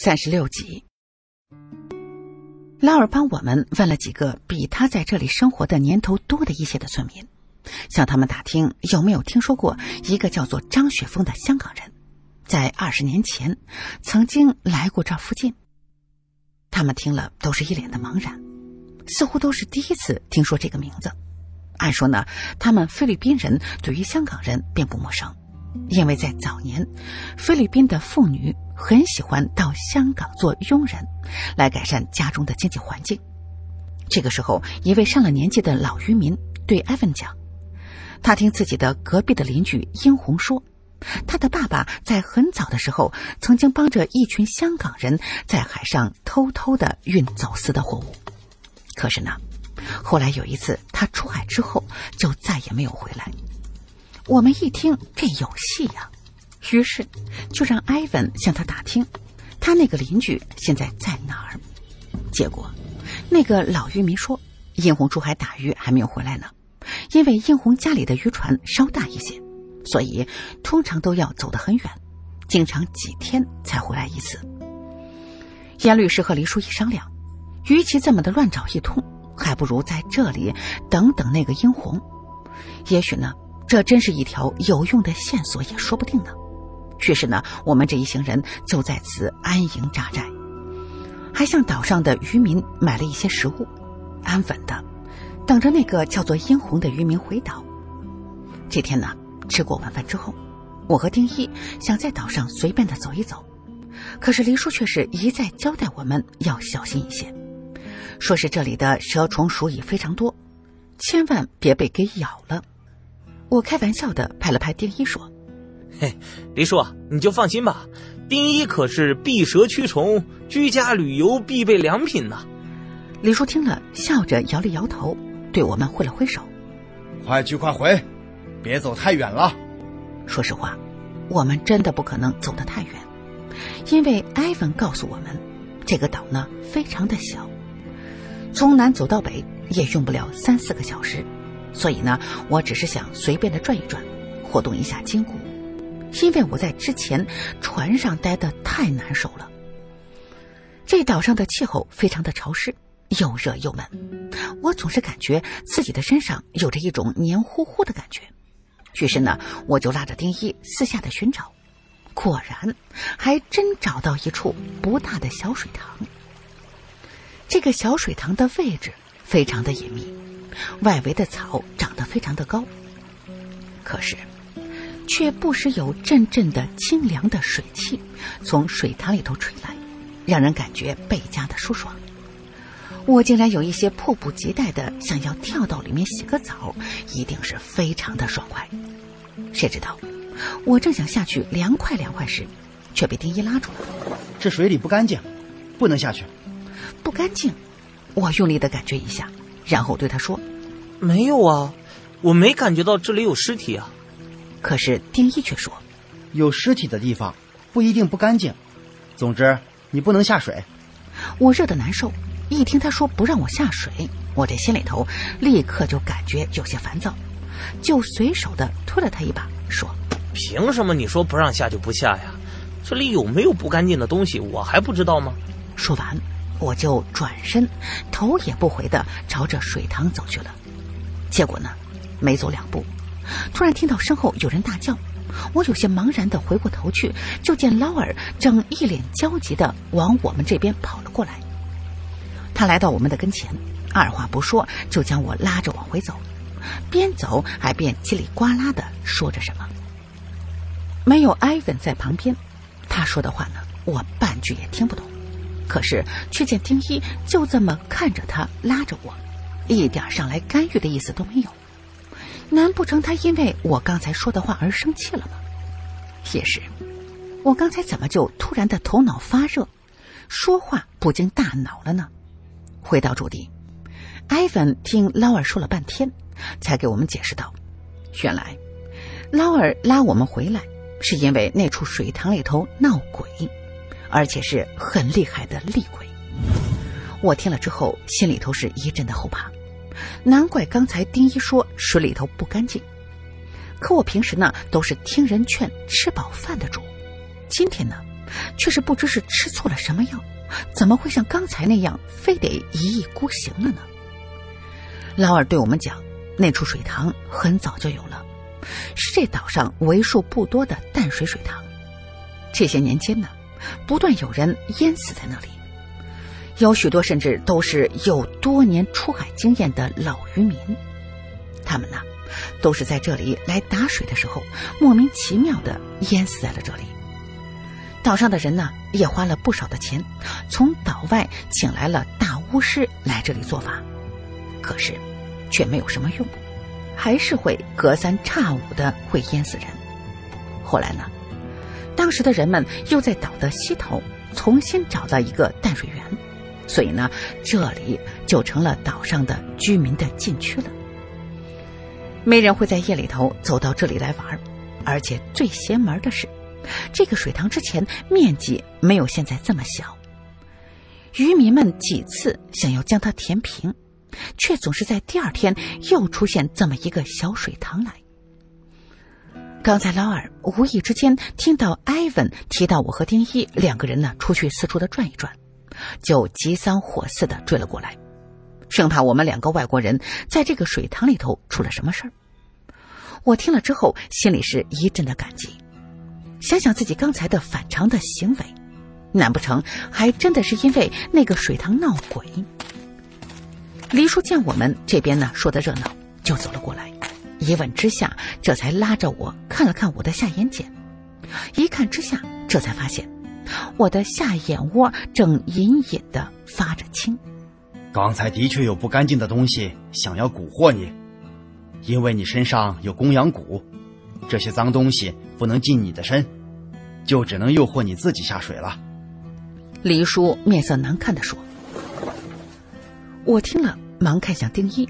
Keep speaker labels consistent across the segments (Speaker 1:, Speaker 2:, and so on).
Speaker 1: 三十六集。拉尔帮我们问了几个比他在这里生活的年头多的一些的村民，向他们打听有没有听说过一个叫做张雪峰的香港人，在二十年前曾经来过这附近。他们听了都是一脸的茫然，似乎都是第一次听说这个名字。按说呢，他们菲律宾人对于香港人并不陌生，因为在早年，菲律宾的妇女。很喜欢到香港做佣人，来改善家中的经济环境。这个时候，一位上了年纪的老渔民对艾文讲：“他听自己的隔壁的邻居殷红说，他的爸爸在很早的时候曾经帮着一群香港人在海上偷偷的运走私的货物。可是呢，后来有一次他出海之后就再也没有回来。我们一听，这有戏呀！”于是，就让艾文向他打听，他那个邻居现在在哪儿。结果，那个老渔民说，殷红出海打鱼还没有回来呢，因为殷红家里的渔船稍大一些，所以通常都要走得很远，经常几天才回来一次。严律师和黎叔一商量，与其这么的乱找一通，还不如在这里等等那个殷红，也许呢，这真是一条有用的线索，也说不定呢。于是呢，我们这一行人就在此安营扎寨，还向岛上的渔民买了一些食物，安稳的等着那个叫做殷红的渔民回岛。这天呢，吃过晚饭之后，我和丁一想在岛上随便的走一走，可是黎叔却是一再交代我们要小心一些，说是这里的蛇虫鼠蚁非常多，千万别被给咬了。我开玩笑的拍了拍丁一说。
Speaker 2: 嘿，黎叔，你就放心吧，丁一可是避蛇驱虫、居家旅游必备良品呢。
Speaker 1: 李叔听了，笑着摇了摇头，对我们挥了挥手：“
Speaker 3: 快去快回，别走太远了。”
Speaker 1: 说实话，我们真的不可能走得太远，因为埃文告诉我们，这个岛呢非常的小，从南走到北也用不了三四个小时，所以呢，我只是想随便的转一转，活动一下筋骨。因为我在之前船上待的太难受了，这岛上的气候非常的潮湿，又热又闷，我总是感觉自己的身上有着一种黏糊糊的感觉。于是呢，我就拉着丁一四下的寻找，果然还真找到一处不大的小水塘。这个小水塘的位置非常的隐秘，外围的草长得非常的高，可是。却不时有阵阵的清凉的水汽从水塘里头吹来，让人感觉倍加的舒爽。我竟然有一些迫不及待的想要跳到里面洗个澡，一定是非常的爽快。谁知道，我正想下去凉快凉快时，却被丁一拉住了。
Speaker 3: 这水里不干净，不能下去。
Speaker 1: 不干净？我用力的感觉一下，然后对他说：“
Speaker 2: 没有啊，我没感觉到这里有尸体啊。”
Speaker 1: 可是丁一却说：“
Speaker 3: 有尸体的地方不一定不干净。总之，你不能下水。”
Speaker 1: 我热得难受，一听他说不让我下水，我这心里头立刻就感觉有些烦躁，就随手的推了他一把，说：“
Speaker 2: 凭什么你说不让下就不下呀？这里有没有不干净的东西，我还不知道吗？”
Speaker 1: 说完，我就转身，头也不回的朝着水塘走去了。结果呢，没走两步。突然听到身后有人大叫，我有些茫然的回过头去，就见劳尔正一脸焦急的往我们这边跑了过来。他来到我们的跟前，二话不说就将我拉着往回走，边走还边叽里呱啦的说着什么。没有艾文在旁边，他说的话呢，我半句也听不懂。可是却见丁一就这么看着他拉着我，一点上来干预的意思都没有。难不成他因为我刚才说的话而生气了吗？也是，我刚才怎么就突然的头脑发热，说话不经大脑了呢？回到主题，艾文听劳尔说了半天，才给我们解释道：原来，劳尔拉我们回来，是因为那处水塘里头闹鬼，而且是很厉害的厉鬼。我听了之后，心里头是一阵的后怕。难怪刚才丁一说水里头不干净，可我平时呢都是听人劝吃饱饭的主，今天呢却是不知是吃错了什么药，怎么会像刚才那样，非得一意孤行了呢？劳尔对我们讲，那处水塘很早就有了，是这岛上为数不多的淡水水塘。这些年间呢，不断有人淹死在那里，有许多甚至都是有多年出海经验的老渔民，他们呢，都是在这里来打水的时候，莫名其妙的淹死在了这里。岛上的人呢，也花了不少的钱，从岛外请来了大巫师来这里做法，可是却没有什么用，还是会隔三差五的会淹死人。后来呢，当时的人们又在岛的西头重新找到一个淡水源，所以呢，这里就成了岛上的居民的禁区了。没人会在夜里头走到这里来玩，而且最邪门的是。这个水塘之前面积没有现在这么小，渔民们几次想要将它填平，却总是在第二天又出现这么一个小水塘来。刚才劳尔无意之间听到埃文提到我和丁一两个人呢出去四处的转一转，就急三火四的追了过来，生怕我们两个外国人在这个水塘里头出了什么事儿。我听了之后，心里是一阵的感激。想想自己刚才的反常的行为，难不成还真的是因为那个水塘闹鬼？黎叔见我们这边呢说的热闹，就走了过来，一问之下，这才拉着我看了看我的下眼睑。一看之下，这才发现我的下眼窝正隐隐的发着青。
Speaker 3: 刚才的确有不干净的东西想要蛊惑你，因为你身上有公羊骨。这些脏东西不能进你的身，就只能诱惑你自己下水了。
Speaker 1: 黎叔面色难看的说：“我听了，忙看向丁一，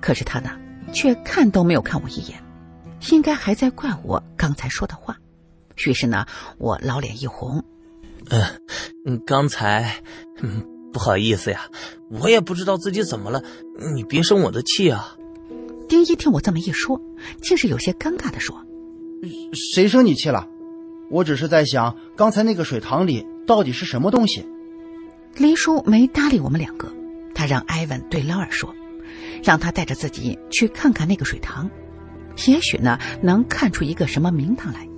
Speaker 1: 可是他呢，却看都没有看我一眼，应该还在怪我刚才说的话。于是呢，我老脸一红，
Speaker 2: 嗯，刚才，嗯，不好意思呀，我也不知道自己怎么了，你别生我的气啊。”
Speaker 1: 丁一听我这么一说，竟是有些尴尬的说。
Speaker 3: 谁生你气了？我只是在想，刚才那个水塘里到底是什么东西。
Speaker 1: 黎叔没搭理我们两个，他让埃文对劳尔说，让他带着自己去看看那个水塘，也许呢能看出一个什么名堂来。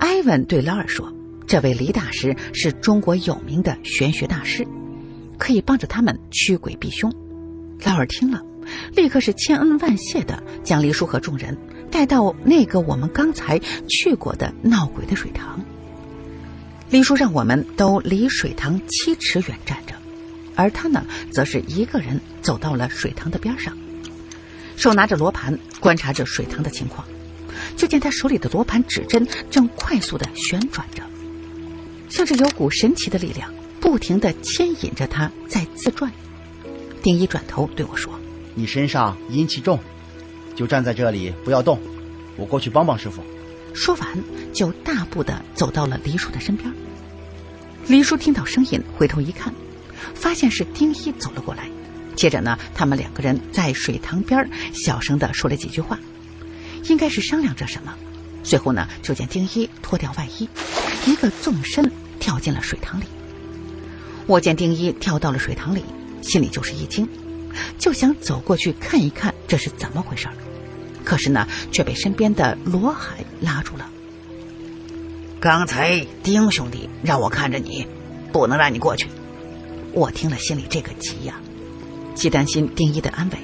Speaker 1: 埃文对劳尔说：“这位黎大师是中国有名的玄学大师，可以帮着他们驱鬼避凶。”老二听了，立刻是千恩万谢的将黎叔和众人。带到那个我们刚才去过的闹鬼的水塘，黎叔让我们都离水塘七尺远站着，而他呢，则是一个人走到了水塘的边上，手拿着罗盘观察着水塘的情况。就见他手里的罗盘指针正快速的旋转着，像是有股神奇的力量不停的牵引着他在自转。丁一转头对我说：“
Speaker 3: 你身上阴气重。”就站在这里，不要动，我过去帮帮师傅。
Speaker 1: 说完，就大步的走到了黎叔的身边。黎叔听到声音，回头一看，发现是丁一走了过来。接着呢，他们两个人在水塘边小声的说了几句话，应该是商量着什么。随后呢，就见丁一脱掉外衣，一个纵身跳进了水塘里。我见丁一跳到了水塘里，心里就是一惊。就想走过去看一看这是怎么回事可是呢，却被身边的罗海拉住了。
Speaker 4: 刚才丁兄弟让我看着你，不能让你过去。
Speaker 1: 我听了心里这个急呀，既担心丁一的安危，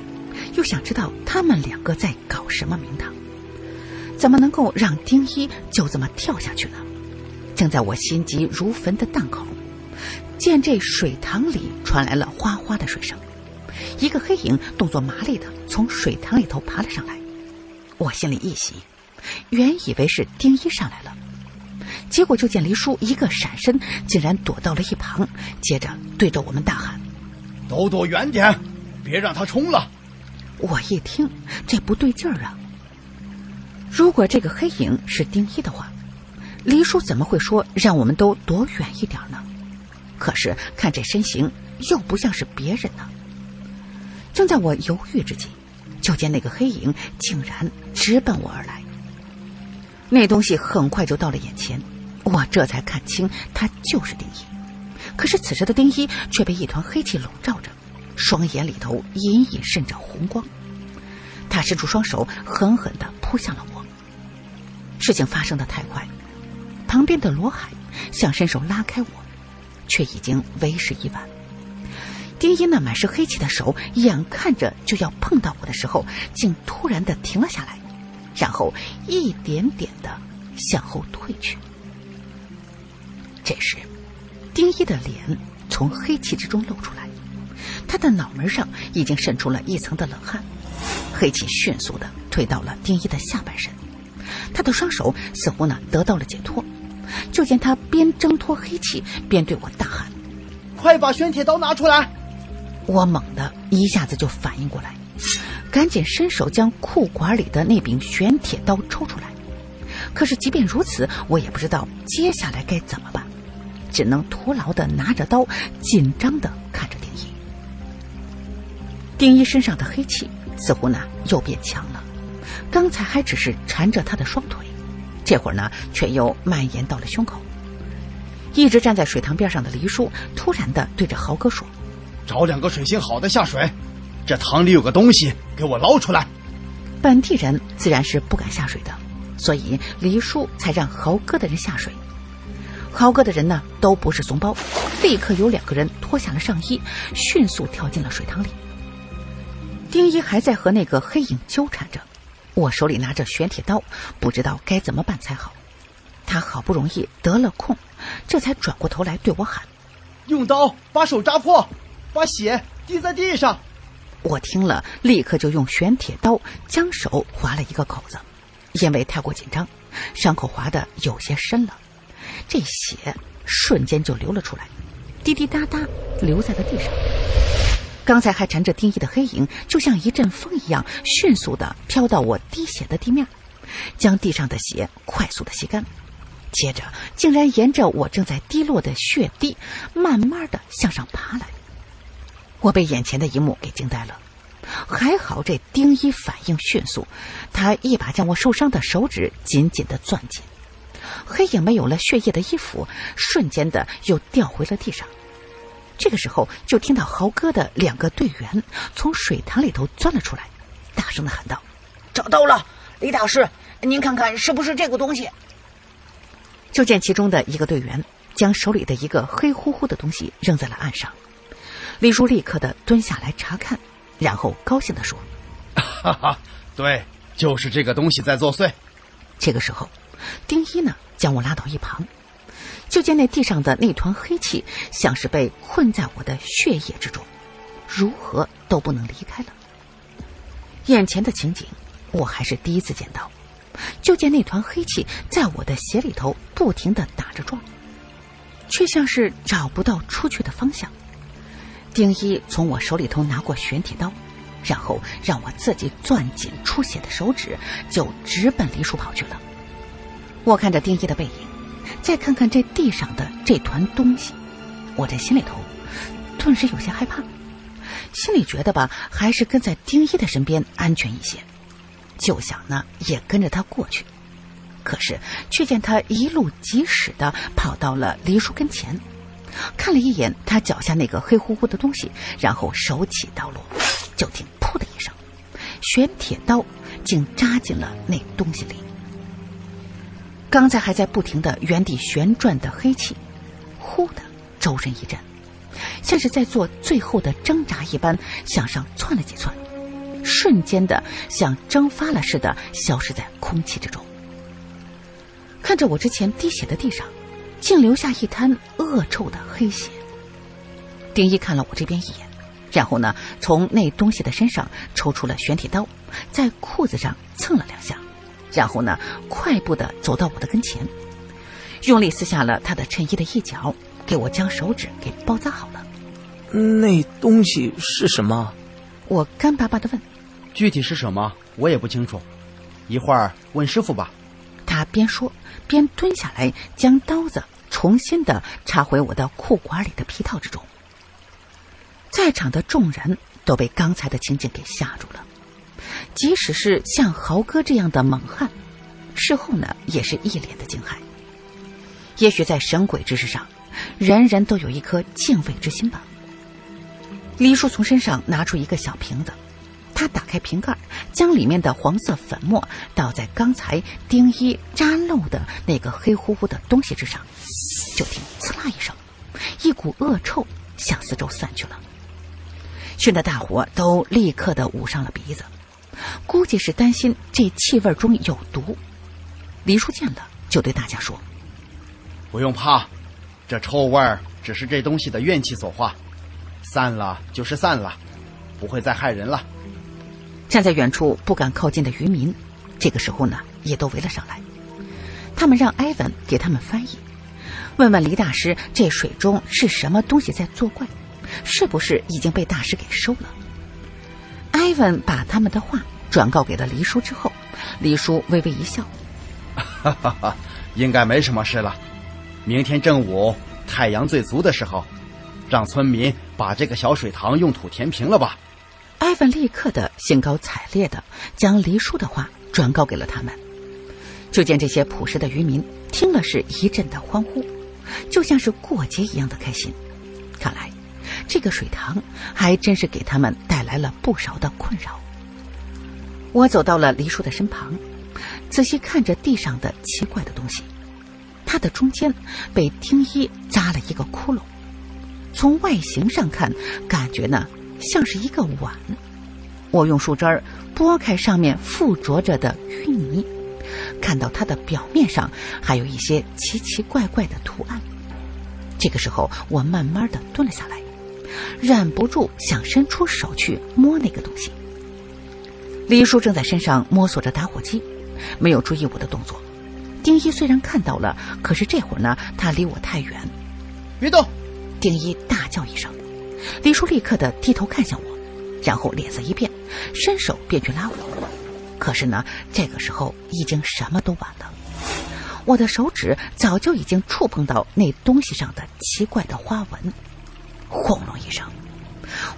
Speaker 1: 又想知道他们两个在搞什么名堂，怎么能够让丁一就这么跳下去呢？正在我心急如焚的档口，见这水塘里传来了哗哗的水声。一个黑影动作麻利的从水塘里头爬了上来，我心里一喜，原以为是丁一上来了，结果就见黎叔一个闪身，竟然躲到了一旁，接着对着我们大喊：“
Speaker 3: 都躲远点，别让他冲了！”
Speaker 1: 我一听，这不对劲儿啊！如果这个黑影是丁一的话，黎叔怎么会说让我们都躲远一点呢？可是看这身形，又不像是别人呢。正在我犹豫之际，就见那个黑影竟然直奔我而来。那东西很快就到了眼前，我这才看清他就是丁一。可是此时的丁一却被一团黑气笼罩着，双眼里头隐隐渗着红光。他伸出双手，狠狠地扑向了我。事情发生的太快，旁边的罗海想伸手拉开我，却已经为时已晚。丁一那满是黑气的手，眼看着就要碰到我的时候，竟突然的停了下来，然后一点点的向后退去。这时，丁一的脸从黑气之中露出来，他的脑门上已经渗出了一层的冷汗，黑气迅速的退到了丁一的下半身，他的双手似乎呢得到了解脱，就见他边挣脱黑气，边对我大喊：“
Speaker 3: 快把玄铁刀拿出来！”
Speaker 1: 我猛地一下子就反应过来，赶紧伸手将裤管里的那柄玄铁刀抽出来。可是即便如此，我也不知道接下来该怎么办，只能徒劳的拿着刀，紧张的看着丁一。丁一身上的黑气似乎呢又变强了，刚才还只是缠着他的双腿，这会儿呢却又蔓延到了胸口。一直站在水塘边上的黎叔突然的对着豪哥说。
Speaker 3: 找两个水性好的下水，这塘里有个东西，给我捞出来。
Speaker 1: 本地人自然是不敢下水的，所以黎叔才让豪哥的人下水。豪哥的人呢，都不是怂包，立刻有两个人脱下了上衣，迅速跳进了水塘里。丁一还在和那个黑影纠缠着，我手里拿着玄铁刀，不知道该怎么办才好。他好不容易得了空，这才转过头来对我喊：“
Speaker 3: 用刀把手扎破。”把血滴在地上，
Speaker 1: 我听了，立刻就用玄铁刀将手划了一个口子，因为太过紧张，伤口划的有些深了，这血瞬间就流了出来，滴滴答答流在了地上。刚才还缠着丁一的黑影，就像一阵风一样，迅速的飘到我滴血的地面，将地上的血快速的吸干，接着竟然沿着我正在滴落的血滴，慢慢的向上爬来。我被眼前的一幕给惊呆了，还好这丁一反应迅速，他一把将我受伤的手指紧紧的攥紧，黑影没有了血液的衣服瞬间的又掉回了地上。这个时候，就听到豪哥的两个队员从水塘里头钻了出来，大声的喊道：“
Speaker 4: 找到了，李大师，您看看是不是这个东西？”
Speaker 1: 就见其中的一个队员将手里的一个黑乎乎的东西扔在了岸上。李叔立刻的蹲下来查看，然后高兴的说：“
Speaker 3: 哈哈，对，就是这个东西在作祟。”
Speaker 1: 这个时候，丁一呢将我拉到一旁，就见那地上的那团黑气像是被困在我的血液之中，如何都不能离开了。眼前的情景我还是第一次见到，就见那团黑气在我的血里头不停的打着转，却像是找不到出去的方向。丁一从我手里头拿过玄铁刀，然后让我自己攥紧出血的手指，就直奔梨树跑去了。我看着丁一的背影，再看看这地上的这团东西，我这心里头顿时有些害怕，心里觉得吧，还是跟在丁一的身边安全一些，就想呢也跟着他过去。可是却见他一路疾驶的跑到了黎叔跟前。看了一眼他脚下那个黑乎乎的东西，然后手起刀落，就听“噗”的一声，玄铁刀竟扎进了那东西里。刚才还在不停的原地旋转的黑气，忽的周身一震，像是在做最后的挣扎一般，向上窜了几窜，瞬间的像蒸发了似的消失在空气之中。看着我之前滴血的地上。竟留下一滩恶臭的黑血。丁一看了我这边一眼，然后呢，从那东西的身上抽出了玄铁刀，在裤子上蹭了两下，然后呢，快步的走到我的跟前，用力撕下了他的衬衣的一角，给我将手指给包扎好了。
Speaker 2: 那东西是什么？
Speaker 1: 我干巴巴的问。
Speaker 3: 具体是什么，我也不清楚，一会儿问师傅吧。
Speaker 1: 他边说边蹲下来，将刀子。重新的插回我的裤管里的皮套之中。在场的众人都被刚才的情景给吓住了，即使是像豪哥这样的猛汉，事后呢也是一脸的惊骇。也许在神鬼之事上，人人都有一颗敬畏之心吧。李叔从身上拿出一个小瓶子，他打开瓶盖，将里面的黄色粉末倒在刚才丁一扎漏的那个黑乎乎的东西之上，就听“呲啦”一声，一股恶臭向四周散去了，熏得大伙都立刻的捂上了鼻子，估计是担心这气味中有毒。李叔见了，就对大家说。
Speaker 3: 不用怕，这臭味儿只是这东西的怨气所化，散了就是散了，不会再害人了。
Speaker 1: 站在远处不敢靠近的渔民，这个时候呢，也都围了上来。他们让埃文给他们翻译，问问黎大师这水中是什么东西在作怪，是不是已经被大师给收了？埃文把他们的话转告给了黎叔之后，黎叔微微一笑：“
Speaker 3: 哈哈哈，应该没什么事了。”明天正午太阳最足的时候，让村民把这个小水塘用土填平了吧。
Speaker 1: 埃文立刻的兴高采烈的将黎叔的话转告给了他们。就见这些朴实的渔民听了是一阵的欢呼，就像是过节一样的开心。看来这个水塘还真是给他们带来了不少的困扰。我走到了黎叔的身旁，仔细看着地上的奇怪的东西。它的中间被丁一扎了一个窟窿，从外形上看，感觉呢像是一个碗。我用树枝儿拨开上面附着着的淤泥，看到它的表面上还有一些奇奇怪怪的图案。这个时候，我慢慢的蹲了下来，忍不住想伸出手去摸那个东西。李叔正在身上摸索着打火机，没有注意我的动作。丁一虽然看到了，可是这会儿呢，他离我太远。
Speaker 3: 别动！
Speaker 1: 丁一大叫一声，李叔立刻的低头看向我，然后脸色一变，伸手便去拉我。可是呢，这个时候已经什么都晚了，我的手指早就已经触碰到那东西上的奇怪的花纹。轰隆一声，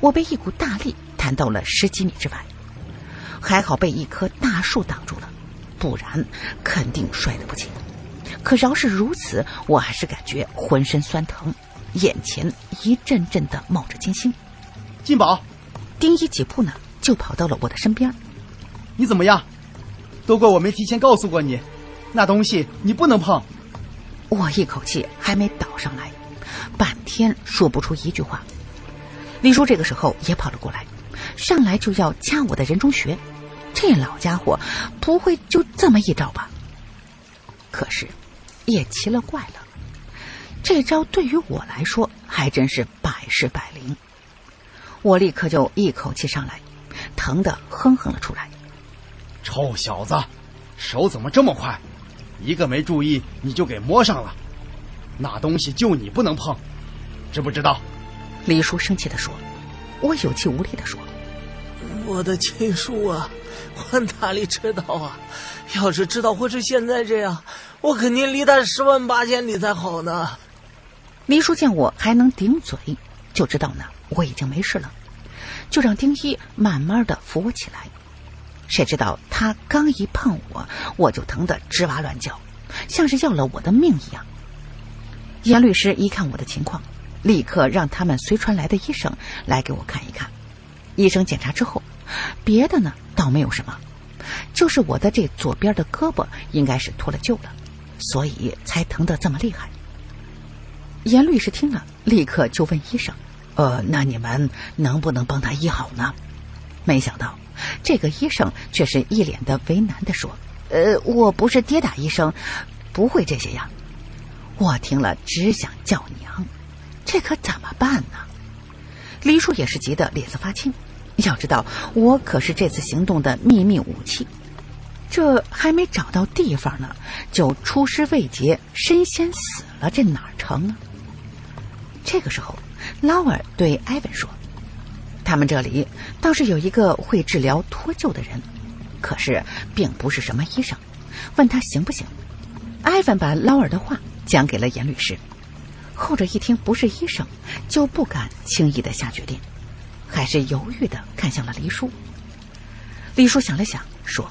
Speaker 1: 我被一股大力弹到了十几米之外，还好被一棵大树挡住了。不然，肯定摔得不轻。可饶是如此，我还是感觉浑身酸疼，眼前一阵阵的冒着金星。
Speaker 3: 金宝，
Speaker 1: 丁一几步呢，就跑到了我的身边。
Speaker 3: 你怎么样？都怪我没提前告诉过你，那东西你不能碰。
Speaker 1: 我一口气还没倒上来，半天说不出一句话。李叔这个时候也跑了过来，上来就要掐我的人中穴。这老家伙不会就这么一招吧？可是，也奇了怪了，这招对于我来说还真是百试百灵。我立刻就一口气上来，疼得哼哼了出来。
Speaker 3: 臭小子，手怎么这么快？一个没注意你就给摸上了。那东西就你不能碰，知不知道？
Speaker 1: 李叔生气的说。我有气无力的说：“
Speaker 2: 我的亲叔啊！”我哪里知道啊！要是知道会是现在这样，我肯定离他十万八千里才好呢。
Speaker 1: 黎叔见我还能顶嘴，就知道呢我已经没事了，就让丁一慢慢的扶我起来。谁知道他刚一碰我，我就疼得吱哇乱叫，像是要了我的命一样。严律师一看我的情况，立刻让他们随传来的医生来给我看一看。医生检查之后。别的呢，倒没有什么，就是我的这左边的胳膊应该是脱了臼了，所以才疼得这么厉害。严律师听了，立刻就问医生：“呃，那你们能不能帮他医好呢？”没想到，这个医生却是一脸的为难的说：“呃，我不是跌打医生，不会这些呀。”我听了只想叫娘，这可怎么办呢？黎叔也是急得脸色发青。要知道，我可是这次行动的秘密武器，这还没找到地方呢，就出师未捷身先死了，这哪成啊？这个时候，劳尔对艾文说：“他们这里倒是有一个会治疗脱臼的人，可是并不是什么医生，问他行不行？”艾文把劳尔的话讲给了严律师，后者一听不是医生，就不敢轻易的下决定。还是犹豫的看向了黎叔。黎叔想了想，说：“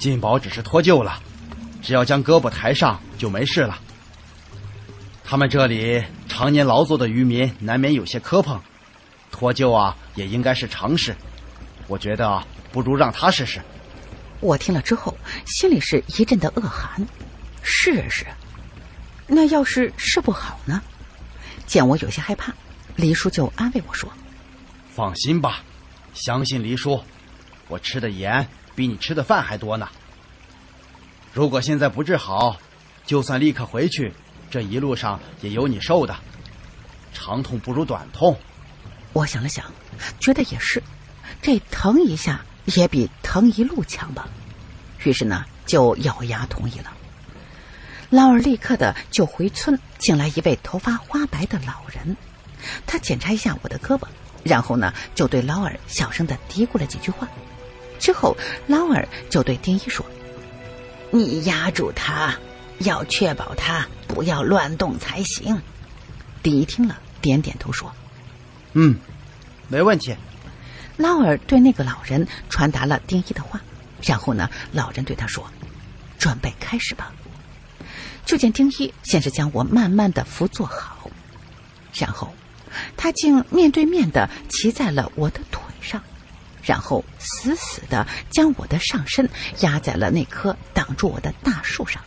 Speaker 3: 金宝只是脱臼了，只要将胳膊抬上就没事了。”他们这里常年劳作的渔民难免有些磕碰，脱臼啊也应该是常事。我觉得不如让他试试。
Speaker 1: 我听了之后，心里是一阵的恶寒。试试？那要是治不好呢？见我有些害怕，黎叔就安慰我说：“
Speaker 3: 放心吧，相信黎叔，我吃的盐比你吃的饭还多呢。如果现在不治好，就算立刻回去。”这一路上也有你受的，长痛不如短痛。
Speaker 1: 我想了想，觉得也是，这疼一下也比疼一路强吧。于是呢，就咬牙同意了。老二立刻的就回村请来一位头发花白的老人，他检查一下我的胳膊，然后呢，就对劳尔小声的嘀咕了几句话。之后，劳尔就对丁一说：“你压住他。”要确保他不要乱动才行。丁一听了，点点头说：“
Speaker 3: 嗯，没问题。”
Speaker 1: 劳尔对那个老人传达了丁一的话，然后呢，老人对他说：“准备开始吧。”就见丁一先是将我慢慢的扶坐好，然后他竟面对面的骑在了我的腿上，然后死死的将我的上身压在了那棵挡住我的大树上。